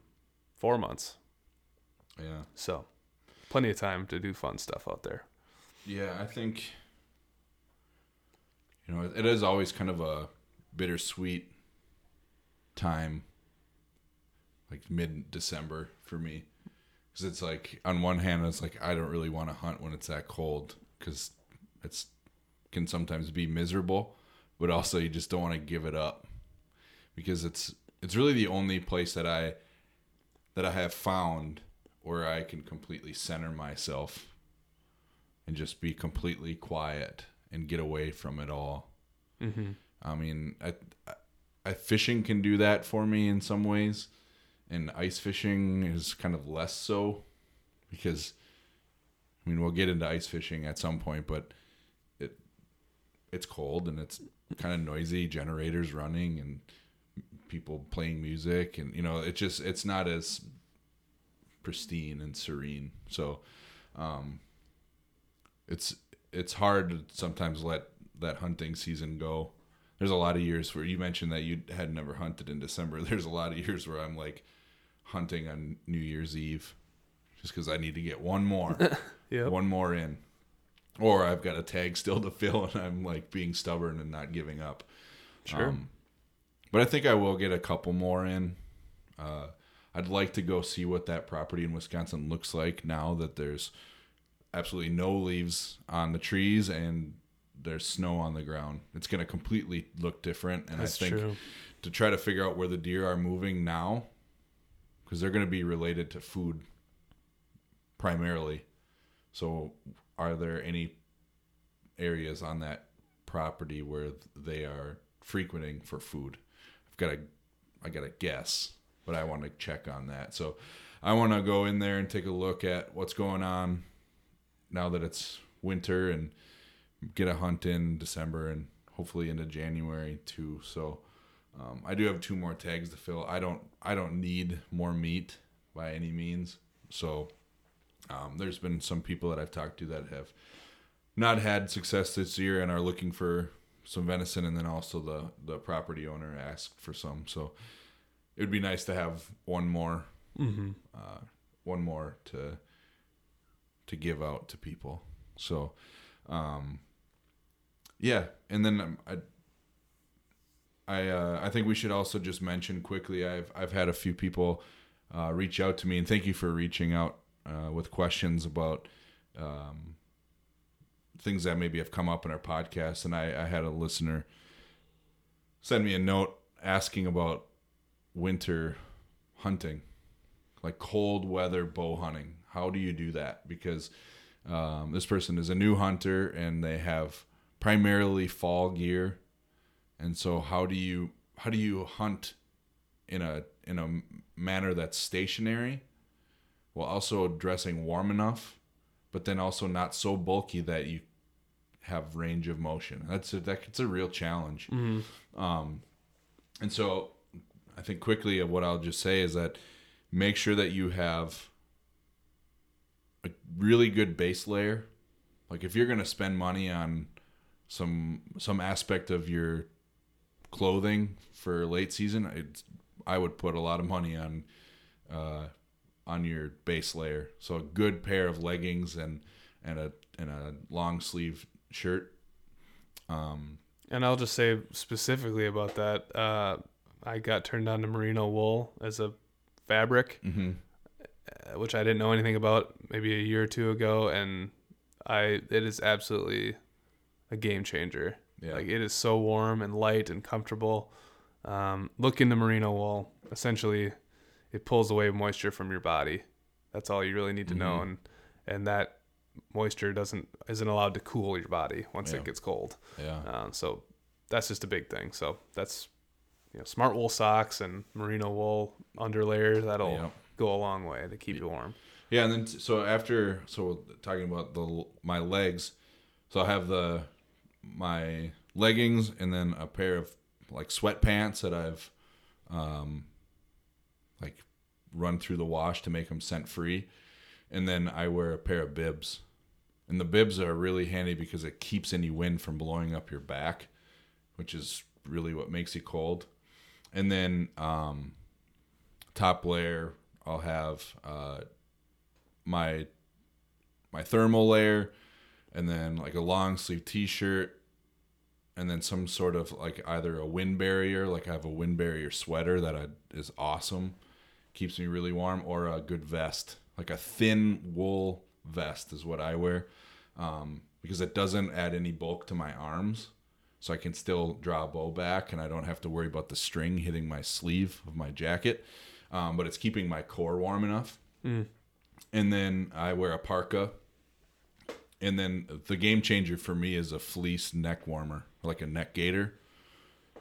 four months. Yeah. So, plenty of time to do fun stuff out there. Yeah, I think you know it is always kind of a bittersweet time, like mid December for me, because it's like on one hand it's like I don't really want to hunt when it's that cold because it's can sometimes be miserable, but also you just don't want to give it up because it's it's really the only place that I that I have found where I can completely center myself and just be completely quiet and get away from it all. Mm-hmm. I mean, I, I, I fishing can do that for me in some ways, and ice fishing is kind of less so because I mean we'll get into ice fishing at some point, but it it's cold and it's kind of noisy, generators running and people playing music, and you know it just it's not as pristine and serene. So, um, it's it's hard to sometimes let that hunting season go. There's a lot of years where you mentioned that you had never hunted in December. There's a lot of years where I'm like hunting on New Year's Eve just because I need to get one more, Yep. one more in, or I've got a tag still to fill and I'm like being stubborn and not giving up. Sure. Um, but I think I will get a couple more in. Uh, I'd like to go see what that property in Wisconsin looks like now that there's absolutely no leaves on the trees and there's snow on the ground. It's going to completely look different. And That's I think true. to try to figure out where the deer are moving now, because they're going to be related to food primarily. So, are there any areas on that property where they are frequenting for food? I've got to, I got to guess, but I want to check on that. So, I want to go in there and take a look at what's going on now that it's winter and get a hunt in December and hopefully into January too. So um, I do have two more tags to fill. I don't I don't need more meat by any means. So um, there's been some people that I've talked to that have not had success this year and are looking for some venison, and then also the the property owner asked for some. So it would be nice to have one more Mm-hmm. uh, one more to to give out to people. So, um, yeah, and then um, I I uh, I think we should also just mention quickly. I've I've had a few people uh, reach out to me, and thank you for reaching out uh, with questions about um, things that maybe have come up in our podcast. And I, I had a listener send me a note asking about winter hunting like cold weather bow hunting. How do you do that? Because um, this person is a new hunter and they have primarily fall gear, and so how do you how do you hunt in a in a manner that's stationary, while also dressing warm enough, but then also not so bulky that you have range of motion. That's a that's a real challenge. Mm-hmm. Um, and so I think quickly of what I'll just say is that make sure that you have a really good base layer. Like if you're going to spend money on some some aspect of your clothing for late season, it's, I would put a lot of money on uh, on your base layer. So a good pair of leggings and and a and a long sleeve shirt. Um, And I'll just say specifically about that, uh, I got turned on to merino wool as a fabric, mhm. uh, which I didn't know anything about maybe a year or two ago, and I it is absolutely a game changer. Yeah. Like it is so warm and light and comfortable. Um, look into merino wool. Essentially, it pulls away moisture from your body. That's all you really need to know, Mhm. and and that moisture doesn't isn't allowed to cool your body once Yeah. it gets cold. yeah. Um, so that's just a big thing. So that's you know smart wool socks and merino wool underlayer that'll Yeah. go a long way to keep you warm. Yeah, and then t- so after so talking about the my legs, so I have the my leggings and then a pair of like sweatpants that I've um like run through the wash to make them scent free, and then I wear a pair of bibs, and the bibs are really handy because it keeps any wind from blowing up your back, which is really what makes you cold, and then um top layer I'll have uh my my thermal layer and then like a long sleeve t-shirt and then some sort of like either a wind barrier like i have a wind barrier sweater that I, is awesome keeps me really warm or a good vest like a thin wool vest is what i wear um, because it doesn't add any bulk to my arms so i can still draw a bow back and i don't have to worry about the string hitting my sleeve of my jacket um, but it's keeping my core warm enough and then I wear a parka. And then the game changer for me is a fleece neck warmer, like a neck gaiter.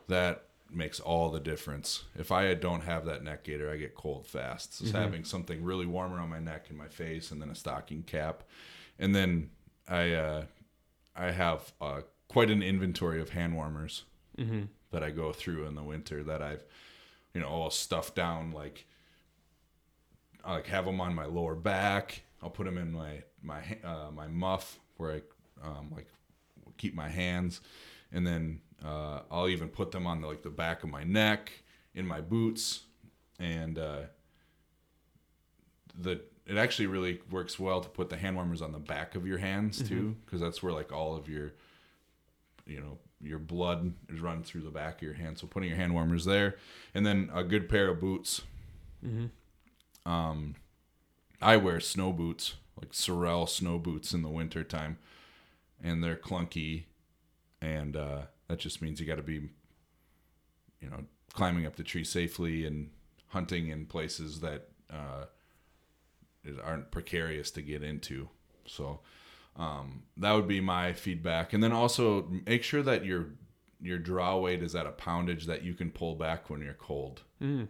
That makes all the difference. If I don't have that neck gaiter, I get cold fast. So having something really warm around my neck and my face, and then a stocking cap, and then I uh, I have uh, quite an inventory of hand warmers Mm-hmm. that I go through in the winter that I've, you know, all stuffed down like, I like have them on my lower back. I'll put them in my my uh, my muff where I um, like keep my hands, and then uh, I'll even put them on the, like the back of my neck in my boots, and uh, the it actually really works well to put the hand warmers on the back of your hands too, because that's where like all of your you know your blood is running through the back of your hand. So putting your hand warmers there and then a good pair of boots. Mm-hmm. um i wear snow boots like Sorel snow boots in the winter time and they're clunky and uh that just means you got to be you know climbing up the tree safely and hunting in places that uh aren't precarious to get into. So um, that would be my feedback and then also make sure that your your draw weight is at a poundage that you can pull back when you're cold Mm.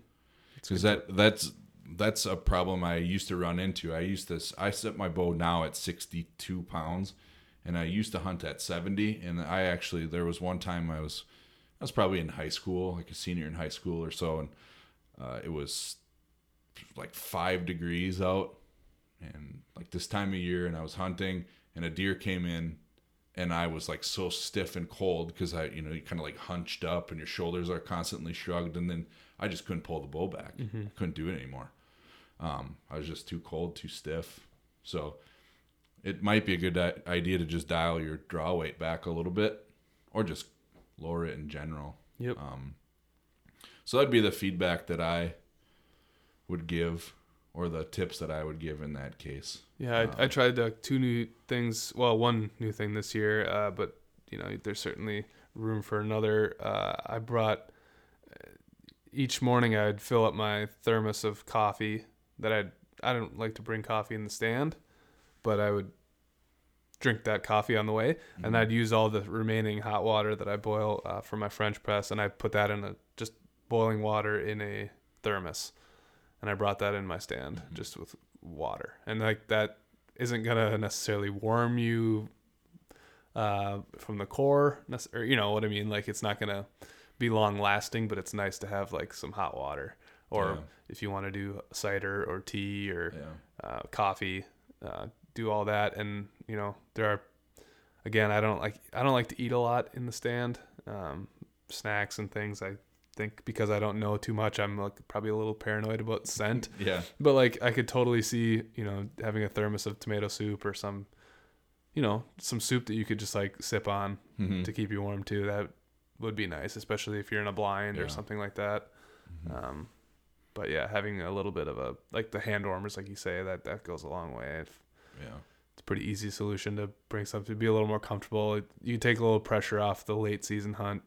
because that that's that's a problem I used to run into. I used to I set my bow now at 62 pounds, and I used to hunt at 70. And I actually there was one time I was I was probably in high school, like a senior in high school or so, and uh, it was like five degrees out, and like this time of year, and I was hunting, and a deer came in. And I was like so stiff and cold because I, you know, you kind of like hunched up and your shoulders are constantly shrugged. And then I just couldn't pull the bow back. I couldn't do it anymore. Um, I was just too cold, too stiff. So it might be a good idea to just dial your draw weight back a little bit or just lower it in general. Yep. Um, so that'd be the feedback that I would give or the tips that I would give in that case. Yeah, I, I tried uh, two new things. Well, one new thing this year, uh, but you know, there's certainly room for another. Uh, I brought uh, each morning. I'd fill up my thermos of coffee that I'd. I don't like to bring coffee in the stand, but I would drink that coffee on the way, and I'd use all the remaining hot water that I boil uh, from my French press, and I put that in a just boiling water in a thermos, and I brought that in my stand just with water, and like that isn't gonna necessarily warm you uh, from the core, or you know what I mean. Like it's not gonna be long lasting, but it's nice to have like some hot water, or Yeah. if you want to do cider or tea or Yeah. uh, coffee, uh, do all that. And you know, there are again, I don't like I don't like to eat a lot in the stand, um, snacks and things. I think because I don't know too much, I'm like probably a little paranoid about scent. Yeah. But like I could totally see, you know, having a thermos of tomato soup or some, you know, some soup that you could just like sip on Mhm. to keep you warm too. That would be nice, especially if you're in a blind Yeah. or something like that. Mhm. Um, but yeah, having a little bit of a like the hand warmers, like you say, that that goes a long way. If yeah. it's a pretty easy solution to bring something to be a little more comfortable. You take a little pressure off the late season hunt.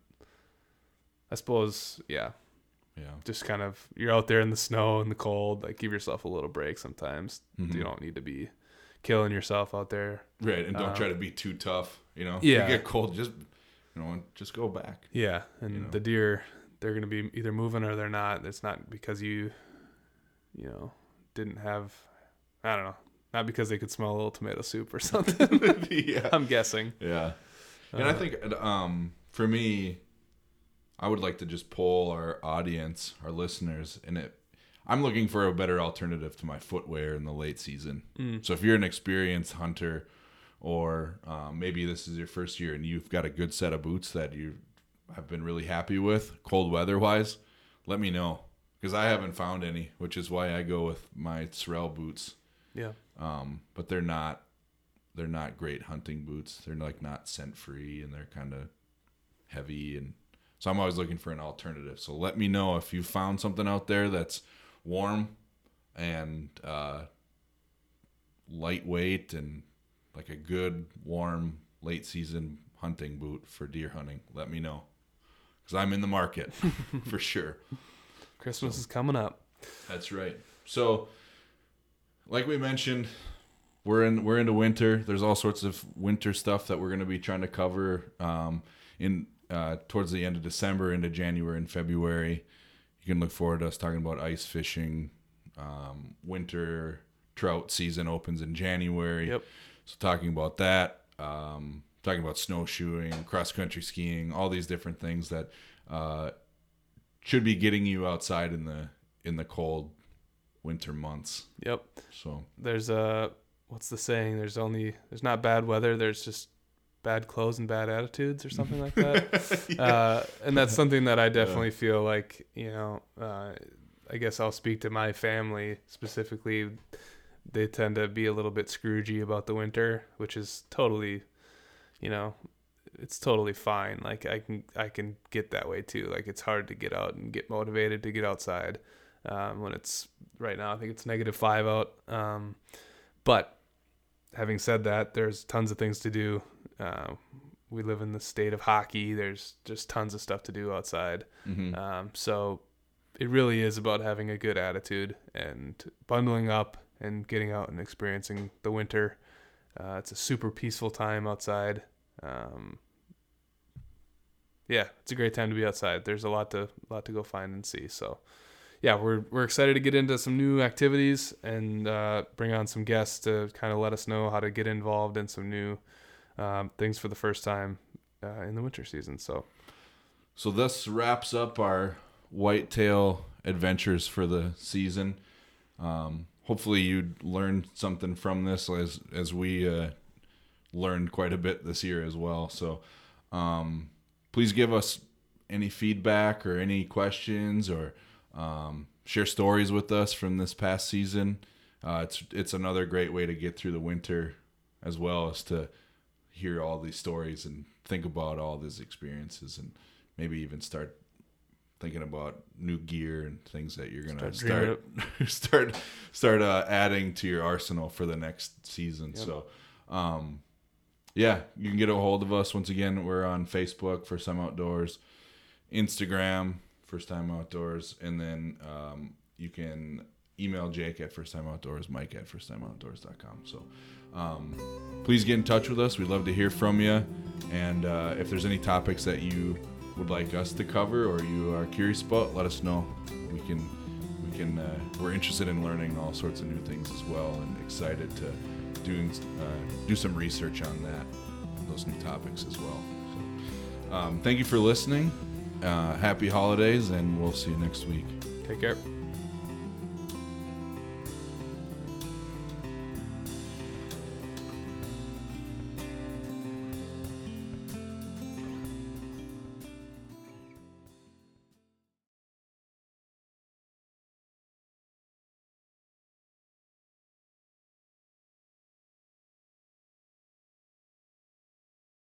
I suppose, yeah, Yeah. just kind of you're out there in the snow and the cold. Like give yourself a little break sometimes. Mhm. You don't need to be killing yourself out there. Right, and don't Um, try to be too tough. You know, yeah. If you get cold, just you know, just go back. Yeah, and You know. the deer, they're gonna be either moving or they're not. It's not because you, you know, didn't have, I don't know, not because they could smell a little tomato soup or something. yeah, I'm guessing. yeah. And I Uh, think, um, for me, I would like to just poll our audience, our listeners, and it. I'm looking for a better alternative to my footwear in the late season. Mm. So if you're an experienced hunter, or um, maybe this is your first year and you've got a good set of boots that you have been really happy with, cold weather wise, let me know because I haven't found any, which is why I go with my Sorel boots. yeah, Um, but they're not they're not great hunting boots. They're like not scent free and they're kind of heavy and so I'm always looking for an alternative. So let me know if you found something out there that's warm and uh, lightweight and like a good warm late season hunting boot for deer hunting. Let me know because I'm in the market for sure. Christmas is coming up. That's right. So, like we mentioned, we're in we're into winter. There's all sorts of winter stuff that we're going to be trying to cover um, in uh, towards the end of December into January and February. You can look forward to us talking about ice fishing. Um, winter trout season opens in January. Yep. So talking about that, um, talking about snowshoeing, cross country skiing, all these different things that uh, should be getting you outside in the in the cold winter months. Yep. So There's a what's the saying? There's only there's not bad weather. There's just bad clothes and bad attitudes or something like that. uh, and that's something that I definitely feel like you know. Uh, I guess I'll speak to my family specifically. They tend to be a little bit scroogey about the winter, which is totally, you know, it's totally fine. Like I can I can get that way too. Like it's hard to get out and get motivated to get outside um, when it's right now. I think it's negative five out. Um, but having said that, there's tons of things to do. Uh, we live in the state of hockey. There's just tons of stuff to do outside. mhm. Um, so it really is about having a good attitude and bundling up and getting out and experiencing the winter. Uh, it's a super peaceful time outside. Um, yeah, it's a great time to be outside. There's a lot to lot to go find and see. So, yeah, we're we're excited to get into some new activities and uh, bring on some guests to kind of let us know how to get involved in some new um, things for the first time uh, in the winter season. So, So this wraps up our whitetail adventures for the season. Um, hopefully you learned something from this as as we uh, learned quite a bit this year as well. So um, please give us any feedback or any questions or um, share stories with us from this past season. Uh, it's it's another great way to get through the winter as well as to hear all these stories and think about all these experiences and maybe even start thinking about new gear and things that you're gonna Start start start start, uh, adding to your arsenal for the next season. Yep. So, um, yeah, you can get a hold of us once again. We're on Facebook, First Time Outdoors, Instagram, First Time Outdoors, and then um, you can email Jake at First Time Outdoors, Mike at FirstTimeOutdoors.com. So um, please get in touch with us. We'd love to hear from you. And uh, if there's any topics that you would like us to cover or you are curious about, let us know. We can, we can, uh, we're interested in learning all sorts of new things as well, and excited to doing uh, do some research on that. those new topics as well. So, um, thank you for listening. Uh, happy holidays, and we'll see you next week. Take care.